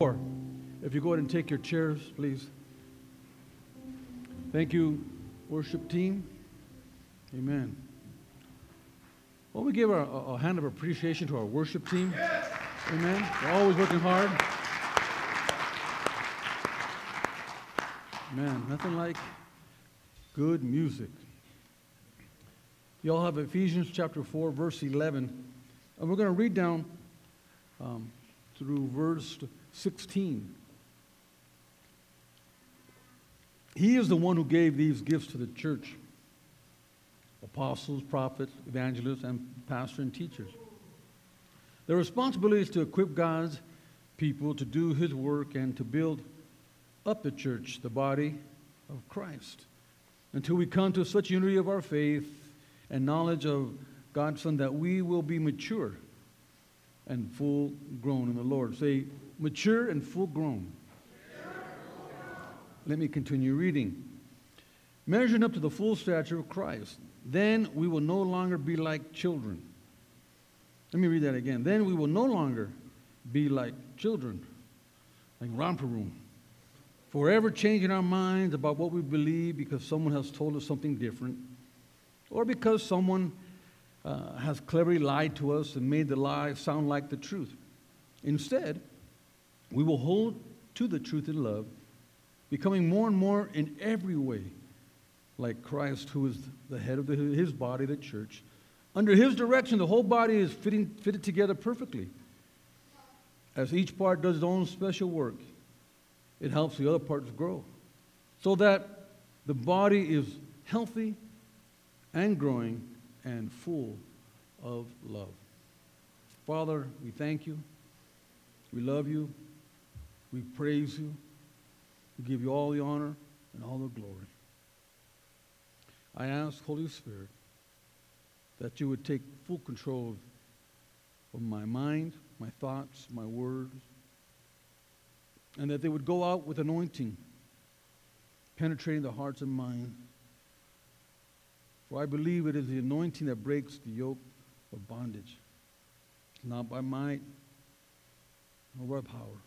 If you go ahead and take your chairs, please. Thank you, worship team. Amen. Well, we give a, a hand of appreciation to our worship team. Amen. They're always working hard. Man, nothing like good music. You all have Ephesians chapter 4, verse 11. And we're going to read down um, through verse 16. He is the one who gave these gifts to the church apostles, prophets, evangelists, and pastors and teachers. Their responsibility is to equip God's people to do his work and to build up the church, the body of Christ, until we come to such unity of our faith and knowledge of God's Son that we will be mature and full grown in the Lord. Say, mature and full grown. Let me continue reading. Measuring up to the full stature of Christ, then we will no longer be like children. Let me read that again. Then we will no longer be like children, like romper room, forever changing our minds about what we believe because someone has told us something different, or because someone uh, has cleverly lied to us and made the lie sound like the truth. Instead, we will hold to the truth in love, becoming more and more in every way like Christ, who is the head of the, his body, the church. Under his direction, the whole body is fitting, fitted together perfectly. As each part does its own special work, it helps the other parts grow. So that the body is healthy and growing and full of love. Father, we thank you. We love you. We praise you. We give you all the honor and all the glory. I ask, Holy Spirit, that you would take full control of my mind, my thoughts, my words, and that they would go out with anointing, penetrating the hearts and minds. For I believe it is the anointing that breaks the yoke of bondage, not by might nor by power,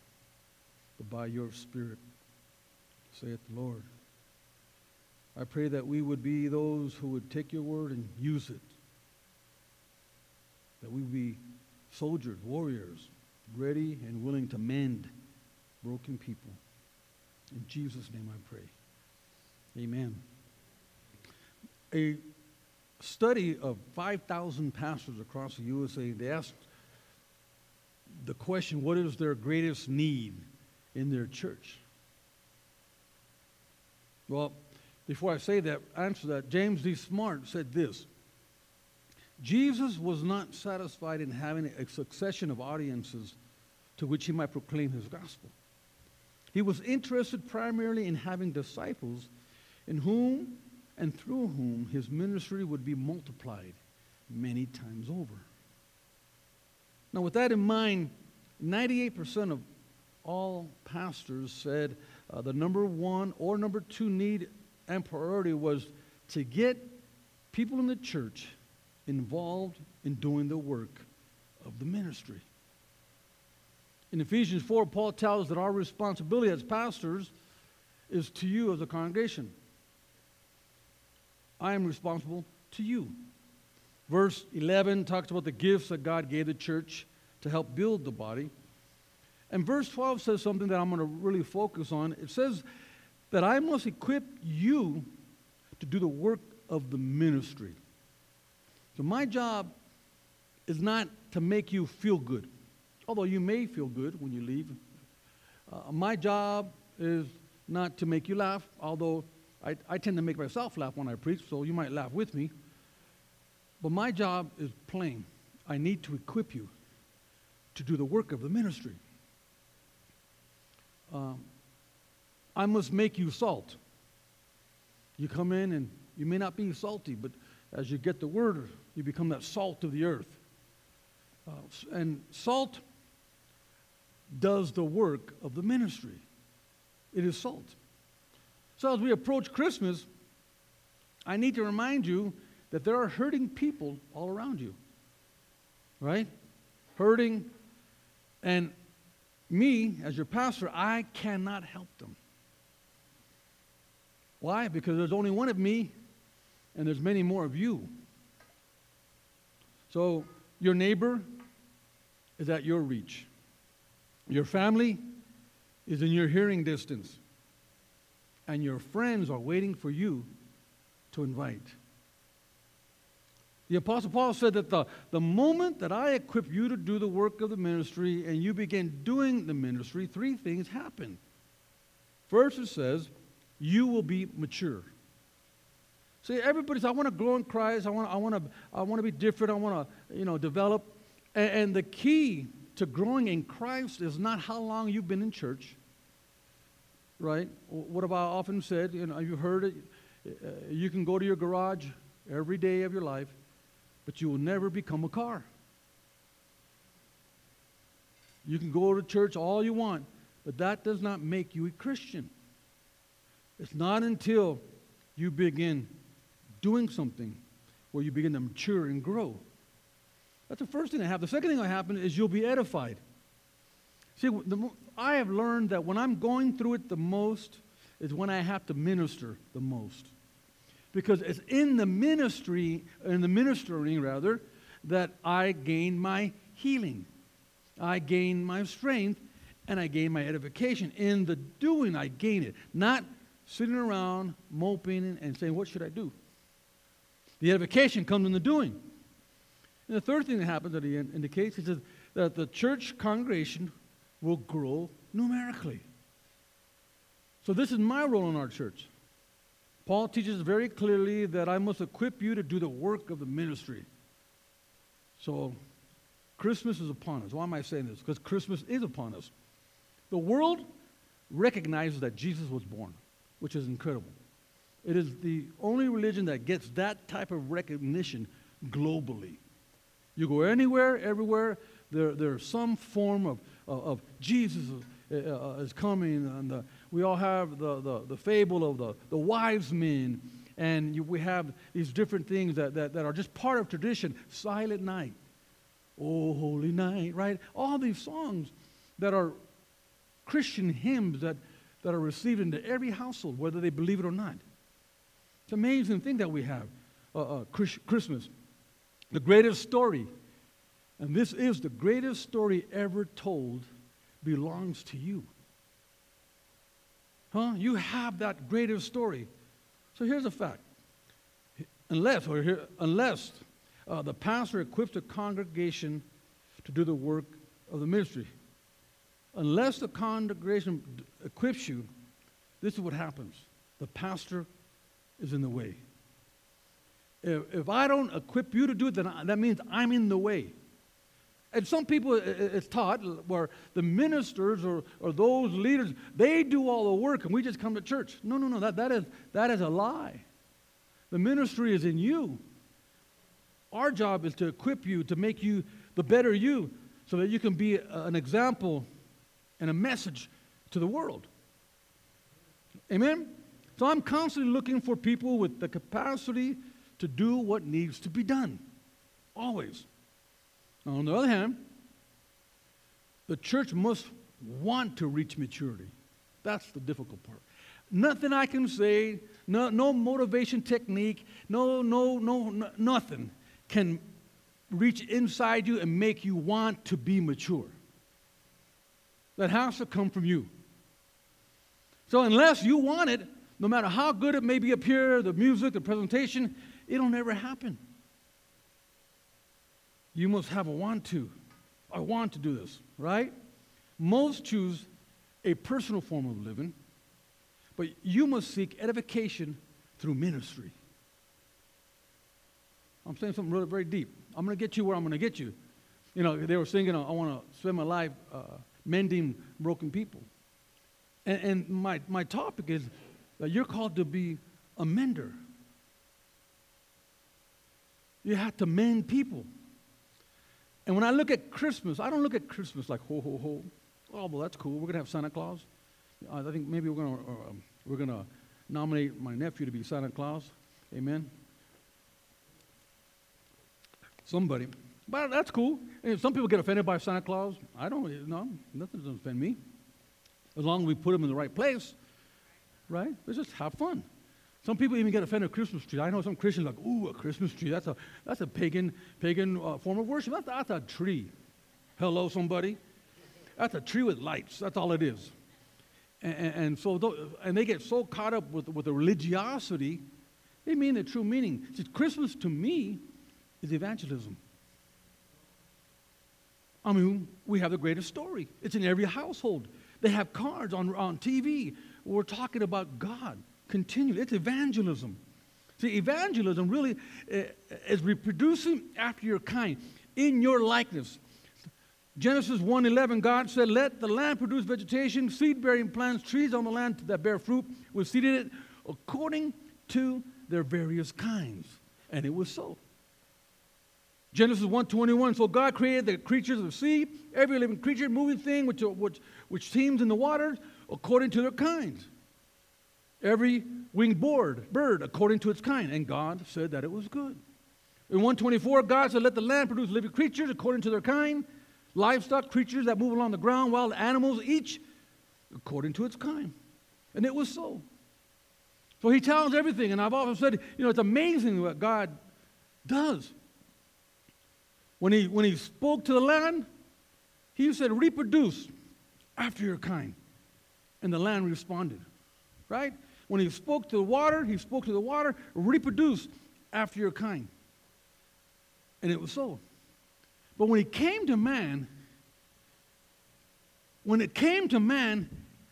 but by your Spirit, saith the Lord. I pray that we would be those who would take your word and use it. That we would be soldiers, warriors, ready and willing to mend broken people. In Jesus' name I pray. Amen. A study of 5,000 pastors across the USA, they asked the question what is their greatest need in their church? Well, before I say that, answer that, James D. Smart said this Jesus was not satisfied in having a succession of audiences to which he might proclaim his gospel. He was interested primarily in having disciples in whom and through whom his ministry would be multiplied many times over. Now, with that in mind, 98% of all pastors said uh, the number one or number two need and priority was to get people in the church involved in doing the work of the ministry. In Ephesians 4, Paul tells that our responsibility as pastors is to you as a congregation. I am responsible to you. Verse 11 talks about the gifts that God gave the church to help build the body. And verse 12 says something that I'm going to really focus on. It says that I must equip you to do the work of the ministry. So my job is not to make you feel good, although you may feel good when you leave. Uh, my job is not to make you laugh, although I, I tend to make myself laugh when I preach, so you might laugh with me. But my job is plain. I need to equip you to do the work of the ministry. Um, I must make you salt. You come in and you may not be salty, but as you get the word, you become that salt of the earth. Uh, and salt does the work of the ministry. It is salt. So as we approach Christmas, I need to remind you that there are hurting people all around you. Right? Hurting and me, as your pastor, I cannot help them. Why? Because there's only one of me, and there's many more of you. So your neighbor is at your reach. Your family is in your hearing distance. And your friends are waiting for you to invite. The Apostle Paul said that the, the moment that I equip you to do the work of the ministry and you begin doing the ministry, three things happen. First, it says, you will be mature. See, everybody says, I want to grow in Christ. I want, I want, to, I want to be different. I want to, you know, develop. And, and the key to growing in Christ is not how long you've been in church, right? What have I often said? You know, you heard it. Uh, you can go to your garage every day of your life, but you will never become a car. You can go to church all you want, but that does not make you a Christian. It's not until you begin doing something where you begin to mature and grow. That's the first thing that happens. The second thing that happens is you'll be edified. See, the, I have learned that when I'm going through it the most is when I have to minister the most. Because it's in the ministry, in the ministering rather, that I gain my healing. I gain my strength and I gain my edification. In the doing, I gain it. Not sitting around moping and saying, What should I do? The edification comes in the doing. And the third thing that happens that he indicates is that the church congregation will grow numerically. So, this is my role in our church. Paul teaches very clearly that I must equip you to do the work of the ministry. So, Christmas is upon us. Why am I saying this? Because Christmas is upon us. The world recognizes that Jesus was born, which is incredible. It is the only religion that gets that type of recognition globally. You go anywhere, everywhere, there, there's some form of, of, of Jesus uh, uh, is coming. And the, we all have the, the, the fable of the, the wise men. And you, we have these different things that, that, that are just part of tradition. Silent night. Oh, holy night, right? All these songs that are Christian hymns that, that are received into every household, whether they believe it or not. It's amazing thing that we have uh, uh, Christmas. The greatest story, and this is the greatest story ever told, belongs to you. Huh? You have that greater story. So here's a fact. Unless, or here, unless uh, the pastor equips the congregation to do the work of the ministry, unless the congregation equips you, this is what happens. The pastor is in the way. If, if I don't equip you to do it, then I, that means I'm in the way. And some people, it's taught where the ministers or, or those leaders, they do all the work and we just come to church. No, no, no, that, that, is, that is a lie. The ministry is in you. Our job is to equip you, to make you the better you, so that you can be an example and a message to the world. Amen? So I'm constantly looking for people with the capacity to do what needs to be done. Always. On the other hand, the church must want to reach maturity. That's the difficult part. Nothing I can say, no, no motivation technique, no, no, no, no, nothing can reach inside you and make you want to be mature. That has to come from you. So, unless you want it, no matter how good it may be up here, the music, the presentation, it'll never happen. You must have a want to. I want to do this, right? Most choose a personal form of living, but you must seek edification through ministry. I'm saying something really very deep. I'm going to get you where I'm going to get you. You know, they were singing, I want to spend my life uh, mending broken people. And, and my, my topic is that you're called to be a mender. You have to mend people. And when I look at Christmas, I don't look at Christmas like ho ho ho. Oh well, that's cool. We're gonna have Santa Claus. I think maybe we're gonna uh, um, we're gonna nominate my nephew to be Santa Claus. Amen. Somebody. But that's cool. And some people get offended by Santa Claus. I don't, no, nothing doesn't offend me. As long as we put him in the right place, right? Let's just have fun. Some people even get offended at Christmas tree. I know some Christians like, ooh, a Christmas tree. That's a, that's a pagan, pagan uh, form of worship. That's, that's a tree. Hello, somebody. That's a tree with lights. That's all it is. And, and so, and they get so caught up with, with the religiosity, they mean the true meaning. See, Christmas to me is evangelism. I mean, we have the greatest story. It's in every household. They have cards on, on TV. We're talking about God continually. It's evangelism. See, evangelism really uh, is reproducing after your kind, in your likeness. Genesis 1:11, God said, "Let the land produce vegetation, seed-bearing plants, trees on the land that bear fruit, with seed in it, according to their various kinds." And it was so. Genesis 1:21. So God created the creatures of the sea, every living creature, moving thing which, which, which teems in the waters, according to their kinds. Every winged bird, bird according to its kind. And God said that it was good. In 124, God said, Let the land produce living creatures according to their kind, livestock, creatures that move along the ground, wild animals, each according to its kind. And it was so. So he tells everything. And I've often said, you know, it's amazing what God does. When he, when he spoke to the land, he said, reproduce after your kind. And the land responded, right? When he spoke to the water, he spoke to the water, reproduce after your kind. And it was so. But when he came to man, when it came to man,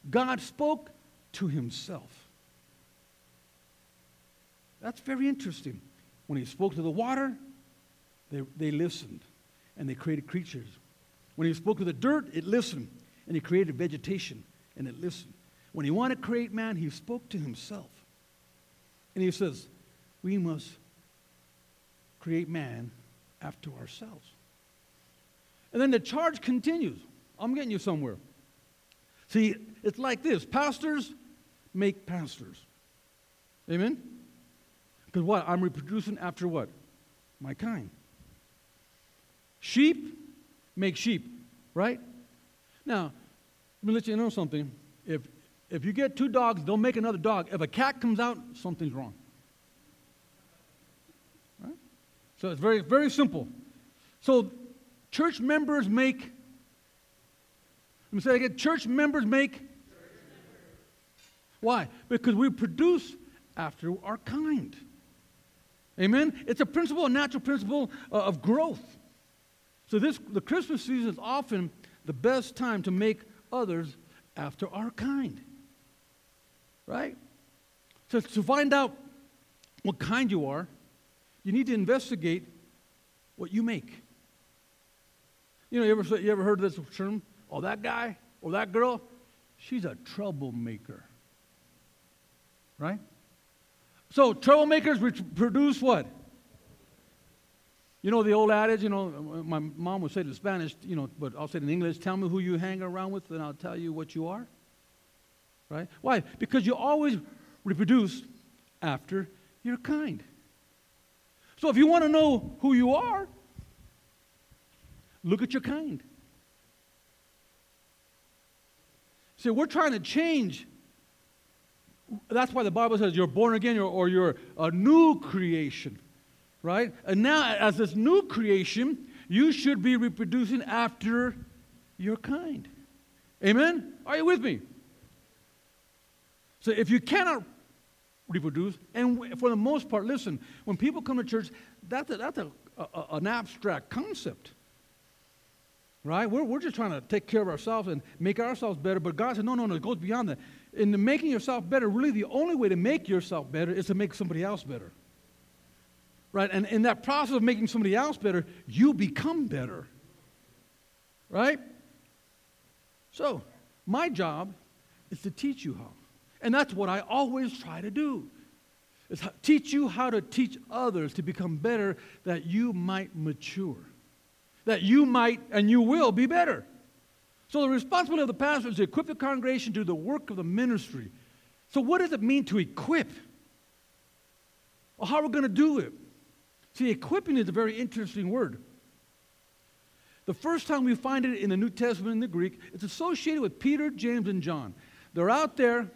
God spoke to himself. That's very interesting. When he spoke to the water, they, they listened and they created creatures. When he spoke to the dirt, it listened and he created vegetation and it listened. When he wanted to create man, he spoke to himself. And he says, We must create man after ourselves. And then the charge continues. I'm getting you somewhere. See, it's like this pastors make pastors. Amen? Because what? I'm reproducing after what? My kind. Sheep make sheep, right? Now, let me let you know something. If, if you get two dogs, they'll make another dog. If a cat comes out, something's wrong. Right? So it's very, very simple. So church members make, let me say again, church members make. Why? Because we produce after our kind. Amen? It's a principle, a natural principle uh, of growth. So this, the Christmas season is often the best time to make others after our kind. Right? So to find out what kind you are, you need to investigate what you make. You know, you ever, you ever heard this term? Oh, that guy or that girl, she's a troublemaker. Right? So troublemakers produce what? You know the old adage, you know, my mom would say it in Spanish, you know, but I'll say it in English tell me who you hang around with, and I'll tell you what you are. Right? Why? Because you always reproduce after your kind. So if you want to know who you are, look at your kind. See, we're trying to change. That's why the Bible says you're born again or, or you're a new creation right? And now, as this new creation, you should be reproducing after your kind. Amen? Are you with me? So if you cannot reproduce, and for the most part, listen, when people come to church, that's, a, that's a, a, an abstract concept. Right? We're, we're just trying to take care of ourselves and make ourselves better, but God said, no, no, no, it goes beyond that. In the making yourself better, really the only way to make yourself better is to make somebody else better right? And in that process of making somebody else better, you become better, right? So, my job is to teach you how. And that's what I always try to do. Is teach you how to teach others to become better that you might mature. That you might and you will be better. So the responsibility of the pastor is to equip the congregation to do the work of the ministry. So what does it mean to equip? Well, how are we going to do it? See, equipping is a very interesting word. The first time we find it in the New Testament in the Greek, it's associated with Peter, James, and John. They're out there,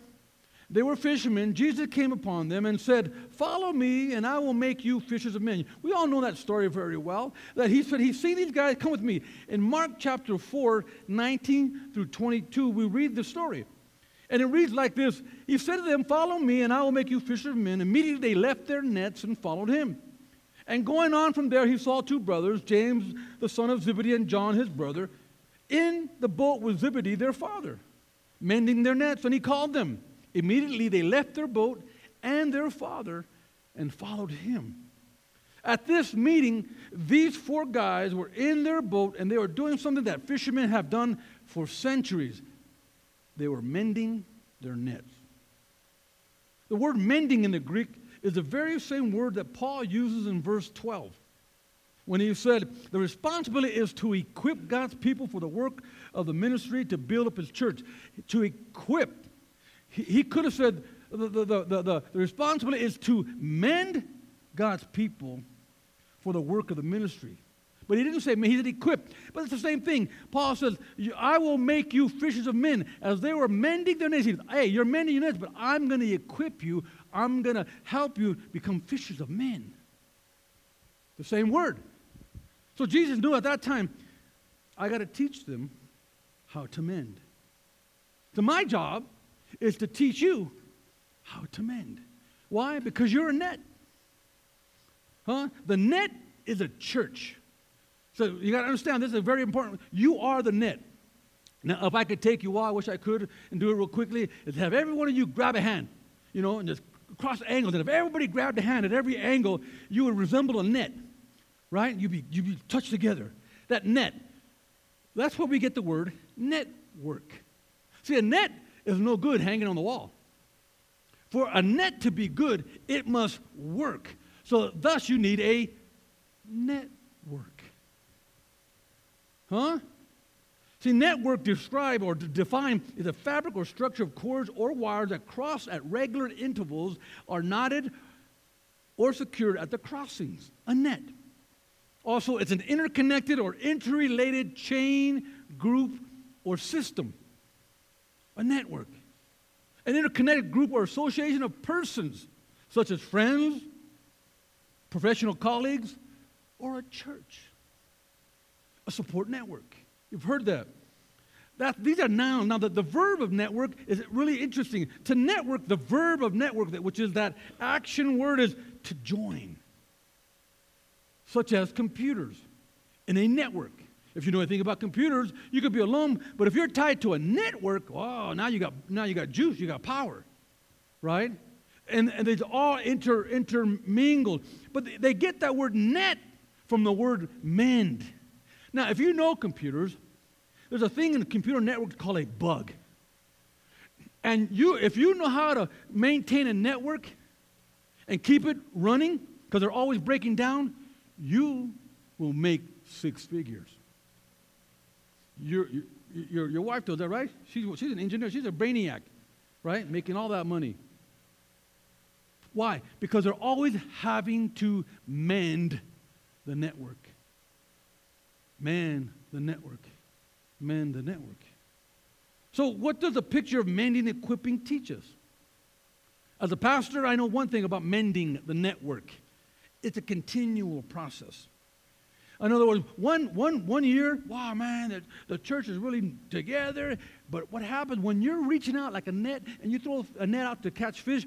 they were fishermen. Jesus came upon them and said, Follow me, and I will make you fishers of men. We all know that story very well. That he said, He see these guys, come with me. In Mark chapter 4, 19 through 22, we read the story. And it reads like this He said to them, Follow me, and I will make you fishers of men. Immediately they left their nets and followed him. And going on from there, he saw two brothers, James, the son of Zebedee, and John, his brother, in the boat with Zebedee, their father, mending their nets. And he called them. Immediately they left their boat and their father and followed him. At this meeting, these four guys were in their boat and they were doing something that fishermen have done for centuries. They were mending their nets. The word mending in the Greek is the very same word that Paul uses in verse 12 when he said, The responsibility is to equip God's people for the work of the ministry to build up his church. To equip he, could have said the, the, the, the, the responsibility is to mend God's people for the work of the ministry. But he didn't say he said equip. But it's the same thing. Paul says, I will make you fishers of men. As they were mending their nets, he said, Hey, you're mending your nets, but I'm going to equip you. I'm going to help you become fishers of men. The same word. So Jesus knew at that time, I got to teach them how to mend. So my job is to teach you how to mend. Why? Because you're a net. Huh? The net is a church. So you got to understand this is a very important. You are the net. Now, if I could take you all, I wish I could, and do it real quickly, is have every one of you grab a hand, you know, and just cross angles. And if everybody grabbed a hand at every angle, you would resemble a net, right? You'd be, you'd be touched together. That net, that's where we get the word network. See, a net is no good hanging on the wall. For a net to be good, it must work. So, thus, you need a network. Huh? See, network describe or define is a fabric or structure of cords or wires that cross at regular intervals, are knotted or secured at the crossings. A net. Also, it's an interconnected or interrelated chain, group, or system a network, an interconnected group or association of persons, such as friends, professional colleagues, or a church, a support network. You've heard that. That, these are nouns. Now, the, the verb of network is really interesting. To network, the verb of network, which is that action word, is to join, such as computers in a network. If you know anything about computers, you could be alone, but if you're tied to a network, oh, now you got now you got juice, you got power, right? And, and it's all inter, intermingled. But they, get that word net from the word mend. Now, if you know computers, there's a thing in the computer network called a bug. And you, if you know how to maintain a network and keep it running, because they're always breaking down, you will make six figures. Your, your, your wife does that, right? She's, she's an engineer. She's a brainiac, right? Making all that money. Why? Because they're always having to mend the network. Mend the network. Mend the network. So, what does the picture of mending and equipping teach us? As a pastor, I know one thing about mending the network it's a continual process. In other words, one, one, one year, wow, man, the, the church is really together. But what happens when you're reaching out like a net and you throw a net out to catch fish,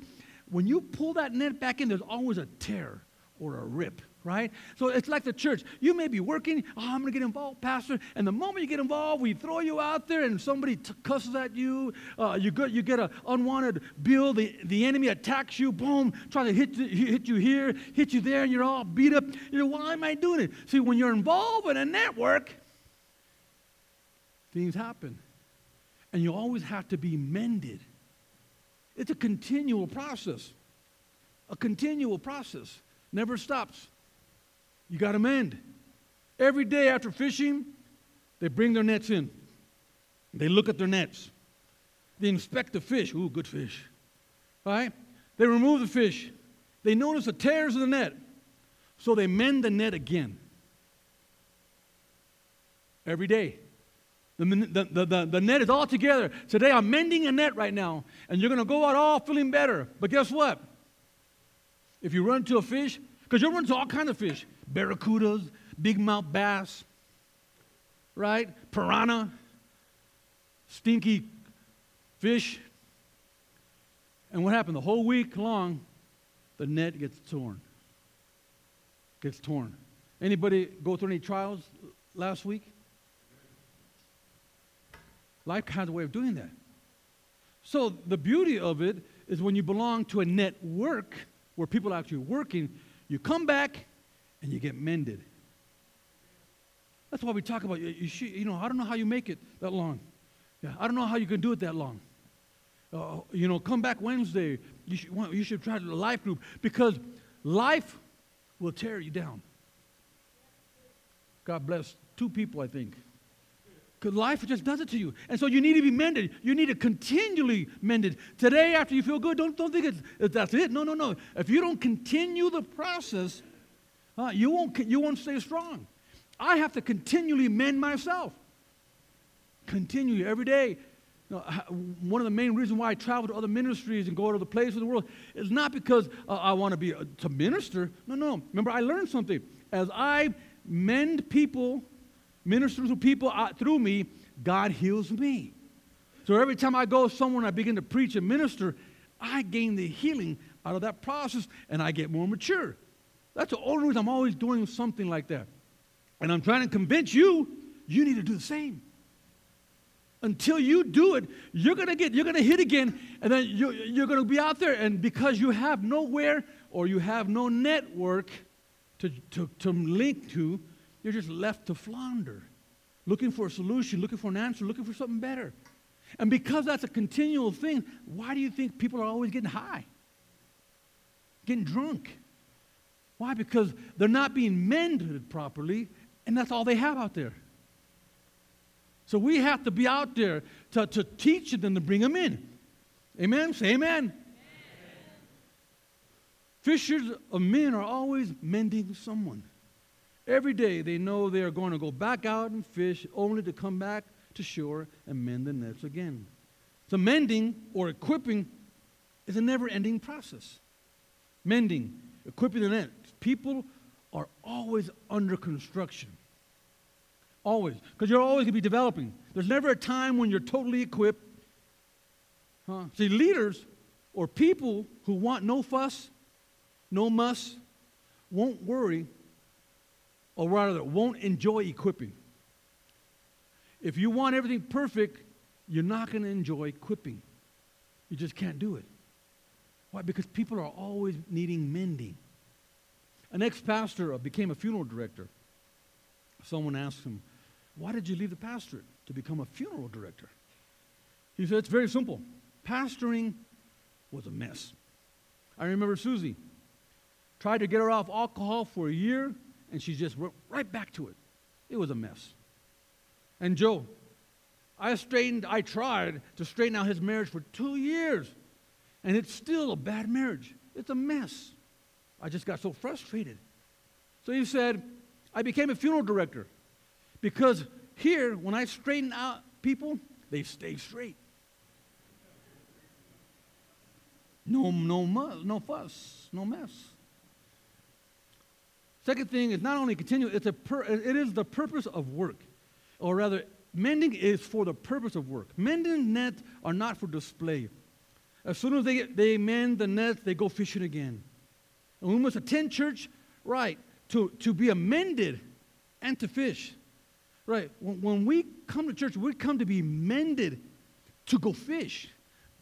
when you pull that net back in, there's always a tear or a rip right? So it's like the church. You may be working, oh, I'm going to get involved, Pastor. And the moment you get involved, we throw you out there and somebody t- cusses at you. Uh, you, get, you get an unwanted bill. The, the enemy attacks you, boom, trying to hit, hit you here, hit you there, and you're all beat up. You know, why am I doing it? See, when you're involved in a network, things happen. And you always have to be mended. It's a continual process. A continual process. Never stops. You got to mend. Every day after fishing, they bring their nets in. They look at their nets. They inspect the fish. Ooh, good fish. Right? They remove the fish. They notice the tears in the net. So they mend the net again. every day. The, the, the, the, net is all together. Today I'm mending a net right now, and you're going to go out all feeling better. But guess what? If you run into a fish, because you'll run into all kinds of fish barracudas, big mouth bass, right? Piranha, stinky fish. And what happened? The whole week long, the net gets torn. Gets torn. Anybody go through any trials last week? Life has a way of doing that. So the beauty of it is when you belong to a network where people are actually working, you come back and you get mended. That's why we talk about you, you, you know I don't know how you make it that long. Yeah, I don't know how you can do it that long. Uh, you know, come back Wednesday. You should, you should try the life group because life will tear you down. God bless two people, I think. Because life just does it to you. And so you need to be mended. You need to continually mended. Today, after you feel good, don't, don't think it's, that's it. No, no, no. If you don't continue the process, uh, you, won't, you won't stay strong. I have to continually mend myself. Continually, every day. You know, one of the main reasons why I travel to other ministries and go to other places in the world is not because uh, I want to be a, to minister. No, no. Remember, I learned something. As I mend people minister to people through me, God heals me. So every time I go somewhere and I begin to preach and minister, I gain the healing out of that process and I get more mature. That's the only reason I'm always doing something like that. And I'm trying to convince you, you need to do the same. Until you do it, you're gonna get, you're gonna hit again, and then you're, you're gonna be out there, and because you have nowhere or you have no network to, to, to link to, you're just left to flounder, looking for a solution, looking for an answer, looking for something better. And because that's a continual thing, why do you think people are always getting high? Getting drunk? Why? Because they're not being mended properly, and that's all they have out there. So we have to be out there to, to teach them to bring them in. Amen? Say amen. amen. Fishers of men are always mending someone. Every day they know they are going to go back out and fish only to come back to shore and mend the nets again. So, mending or equipping is a never ending process. Mending, equipping the net. People are always under construction. Always. Because you're always going to be developing. There's never a time when you're totally equipped. Huh? See, leaders or people who want no fuss, no muss, won't worry or rather won't enjoy equipping. If you want everything perfect, you're not going to enjoy equipping. You just can't do it. Why? Because people are always needing mending. An ex pastor uh, became a funeral director. Someone asked him, Why did you leave the pastorate to become a funeral director? He said, It's very simple. Pastoring was a mess. I remember Susie tried to get her off alcohol for a year and she just went right back to it. It was a mess. And Joe, I straightened, I tried to straighten out his marriage for two years, and it's still a bad marriage. It's a mess. I just got so frustrated. So he said, I became a funeral director because here, when I straighten out people, they stay straight. No, no, no fuss, no mess. Second thing is not only continue, it's a per, it is the purpose of work. Or rather, mending is for the purpose of work. Mending nets are not for display. As soon as they, they mend the nets, they go fishing again. And we must attend church, right, to, to be amended and to fish. Right, when, when we come to church, we come to be mended to go fish.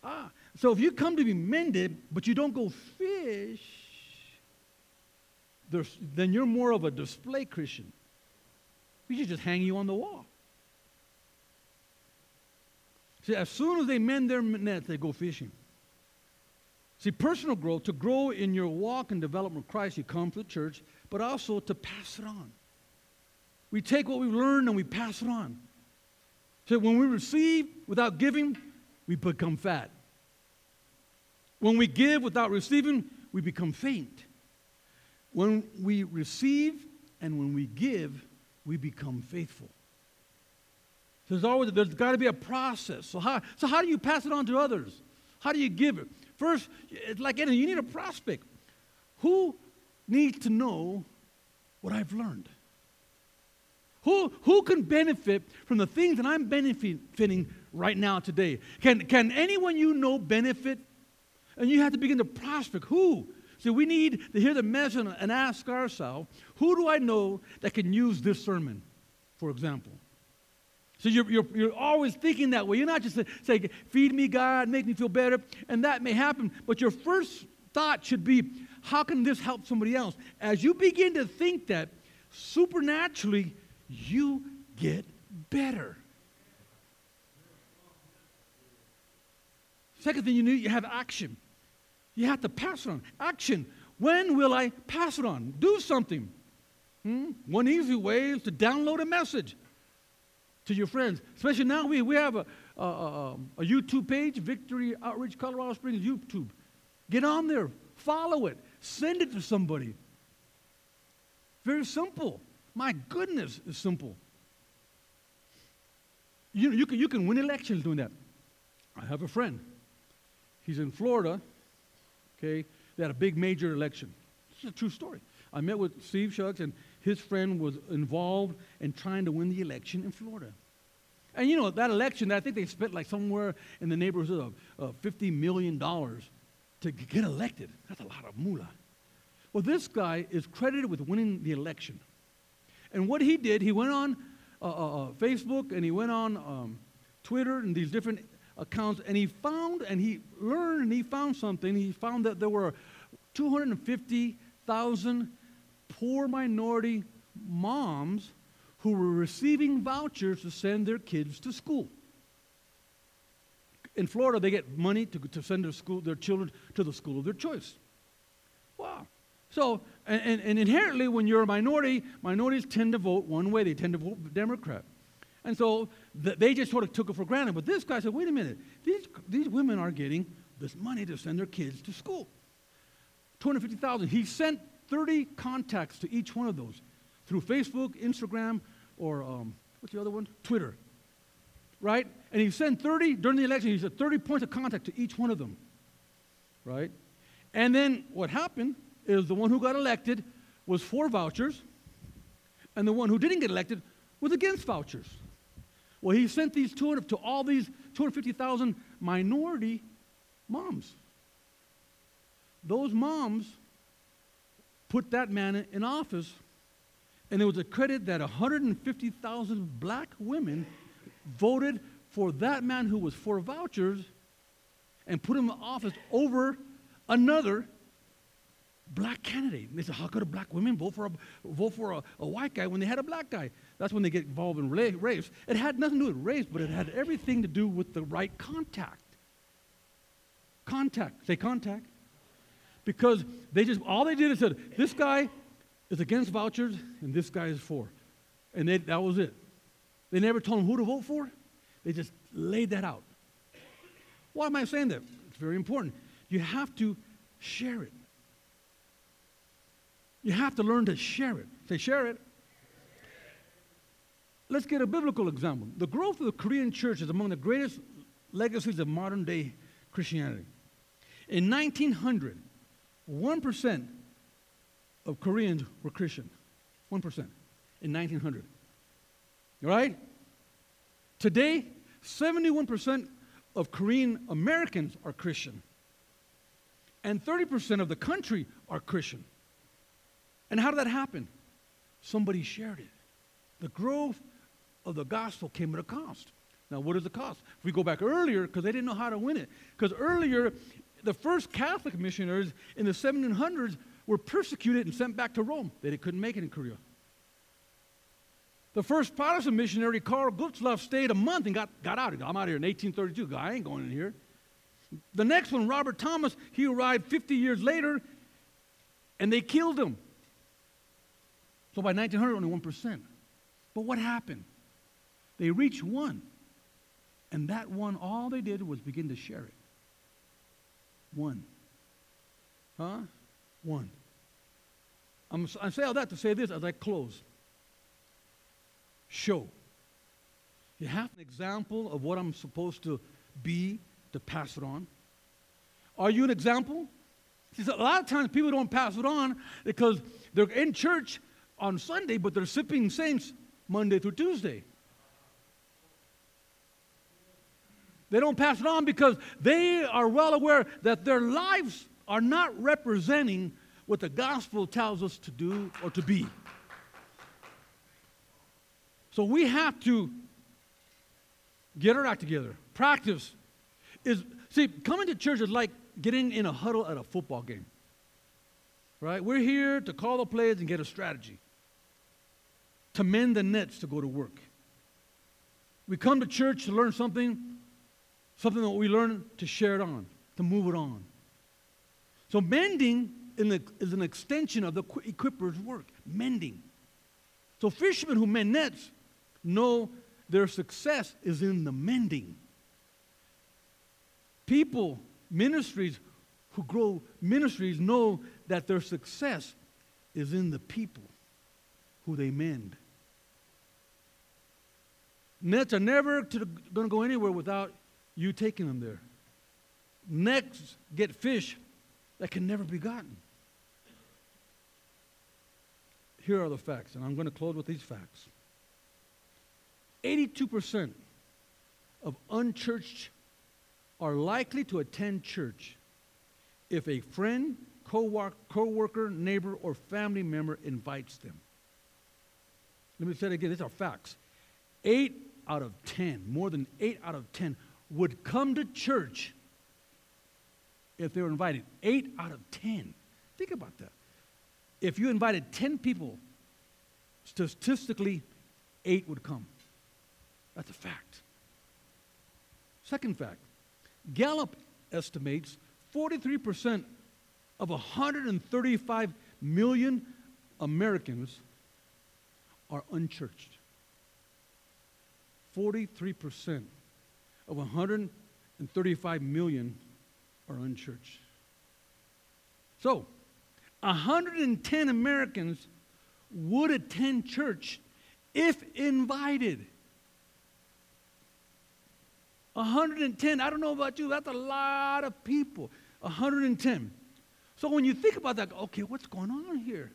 Ah, so if you come to be mended, but you don't go fish, then you're more of a display Christian. We should just hang you on the wall. See, as soon as they mend their nets, they go fishing. See, personal growth, to grow in your walk and development of Christ, you come to the church, but also to pass it on. We take what we've learned and we pass it on. So when we receive without giving, we become fat. When we give without receiving, we become faint. When we receive and when we give, we become faithful. There's always there's got to be a process. So how so how do you pass it on to others? How do you give it? First, it's like anything, you need a prospect. Who needs to know what I've learned? Who, who can benefit from the things that I'm benefiting right now today? Can, can anyone you know benefit? And you have to begin to prospect. Who? See, we need to hear the message and ask ourselves, who do I know that can use this sermon, for example? So you're, you're, you're always thinking that way. You're not just saying, feed me, God, make me feel better. And that may happen. But your first thought should be, how can this help somebody else? As you begin to think that, supernaturally, you get better. Second thing you need, you have action. You have to pass it on. Action. When will I pass it on? Do something. Hmm? One easy way is to download a message to your friends. Especially now, we, we have a, a, a, um, a YouTube page, Victory Outreach Colorado Springs YouTube. Get on there, follow it, send it to somebody. Very simple. My goodness, it's simple. You, you, can, you can win elections doing that. I have a friend. He's in Florida. Okay, they had a big major election. It's a true story. I met with Steve Shucks, and his friend was involved in trying to win the election in Florida. And you know, that election, I think they spent like somewhere in the neighborhood of uh, $50 million to get elected. That's a lot of moolah. Well, this guy is credited with winning the election. And what he did, he went on uh, uh, uh, Facebook and he went on um, Twitter and these different accounts, and he found and he learned and he found something. He found that there were 250,000 poor minority moms who were receiving vouchers to send their kids to school. In Florida, they get money to, to send their, school, their children to the school of their choice. Wow. So, and, and, and inherently, when you're a minority, minorities tend to vote one way. They tend to vote Democrat. And so th- they just sort of took it for granted. But this guy said, wait a minute, these, these women are getting this money to send their kids to school. 250,000. He sent 30 contacts to each one of those through Facebook, Instagram, or um, what's the other one? Twitter. Right? And he sent 30 during the election, he said 30 points of contact to each one of them. Right? And then what happened is the one who got elected was for vouchers, and the one who didn't get elected was against vouchers. Well, he sent these 200 to all these 250,000 minority moms. Those moms put that man in office, and it was accredited that 150,000 black women voted for that man who was for vouchers and put him in office over another black candidate. And they said, how could a black woman vote for a, vote for a, a white guy when they had a black guy? That's when they get involved in race. It had nothing to do with race, but it had everything to do with the right contact. Contact. Say contact. Because they just, all they did is said, this guy is against vouchers and this guy is for. And they, that was it. They never told them who to vote for. They just laid that out. Why am I saying that? It's very important. You have to share it. You have to learn to share it. Say, share it. Let's get a biblical example. The growth of the Korean church is among the greatest legacies of modern day Christianity. In 1900, 1% of Koreans were Christian. 1% in 1900. Right? Today, 71% of Korean Americans are Christian. And 30% of the country are Christian. And how did that happen? Somebody shared it. The growth of the gospel came at a cost. Now, what is the cost? If we go back earlier, because they didn't know how to win it. Because earlier, the first Catholic missionaries in the 1700s were persecuted and sent back to Rome. They couldn't make it in Korea. The first Protestant missionary, Karl Gutzlaff, stayed a month and got, got out. I'm out of here in 1832. I ain't going in here. The next one, Robert Thomas, he arrived 50 years later and they killed him. So by 1900, only 1%. But what happened? They reached one. And that one, all they did was begin to share it. One. Huh? One. I'm, I say all that to say this as I close. Show. You have an example of what I'm supposed to be to pass it on. Are you an example? See, a lot of times people don't pass it on because they're in church on Sunday, but they're sipping saints Monday through Tuesday. They don't pass it on because they are well aware that their lives are not representing what the gospel tells us to do or to be. So we have to get our act together. Practice is, see, coming to church is like getting in a huddle at a football game. Right? We're here to call the plays and get a strategy, to mend the nets to go to work. We come to church to learn something, something that we learn to share it on, to move it on. So mending is an extension of the equipper's work, mending. So fishermen who mend nets know their success is in the mending. People, ministries who grow ministries know that their success is in the people who they mend. Nets are never going to go anywhere without you taking them there. Next, get fish that can never be gotten. Here are the facts, and I'm going to close with these facts. 82% of unchurched are likely to attend church if a friend, co worker, neighbor, or family member invites them. Let me say it again, these are facts. Eight out of 10, more than eight out of 10, would come to church if they were invited. Eight out of 10. Think about that. If you invited 10 people, statistically, eight would come. That's a fact. Second fact Gallup estimates 43% of 135 million Americans are unchurched. 43% of 135 million are unchurched. So, 110 Americans would attend church if invited. 110, I don't know about you, that's a lot of people. 110. So when you think about that, okay, what's going on here?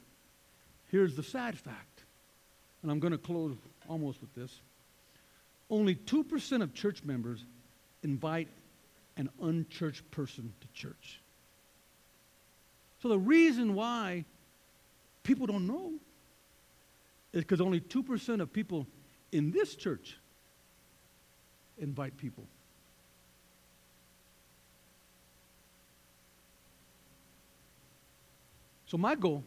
Here's the sad fact. And I'm going to close almost with this. Only 2% of church members invite an unchurched person to church. So the reason why people don't know is because only 2% of people in this church invite people. So, my goal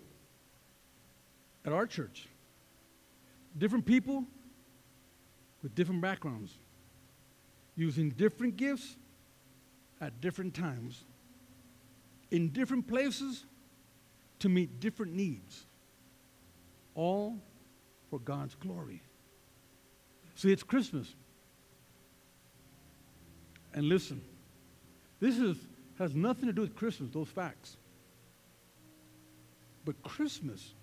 at our church, different people with different backgrounds, using different gifts at different times, in different places to meet different needs, all for God's glory. See, it's Christmas. And listen, this is, has nothing to do with Christmas, those facts. But Christmas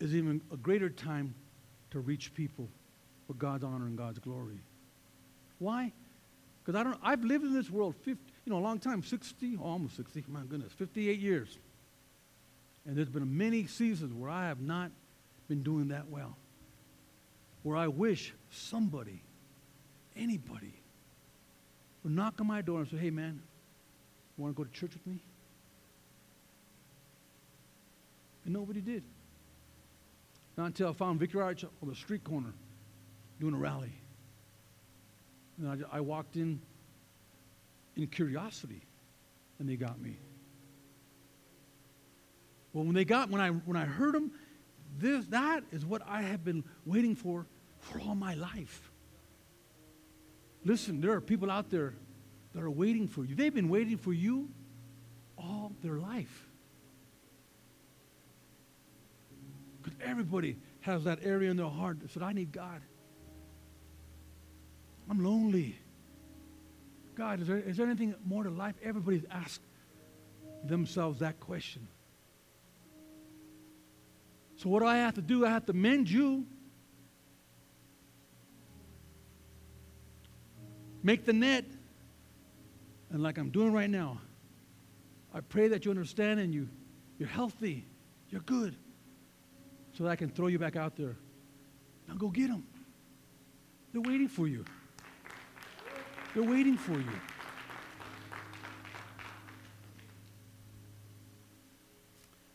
is even a greater time to reach people for God's honor and God's glory. Why? Because I don't I've lived in this world 50, you know, a long time, 60, almost 60, my goodness, 58 years. And there's been many seasons where I have not been doing that well. Where I wish somebody, anybody, would knock on my door and say, hey man, you want to go to church with me? And nobody did. Not until I found Victory Outreach on the street corner doing a rally. And I, I walked in in curiosity, and they got me. Well, when they got, when I, when I heard them, this, that is what I have been waiting for for all my life. Listen, there are people out there that are waiting for you. They've been waiting for you all their life. Because everybody has that area in their heart that said, I need God. I'm lonely. God, is there, is there anything more to life? Everybody's asked themselves that question. So, what do I have to do? I have to mend you. Make the net. And like I'm doing right now, I pray that you understand and you, you're healthy, you're good, so that I can throw you back out there. Now go get them. They're waiting for you. They're waiting for you.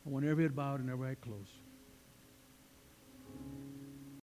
I want every head bowed and every eye closed.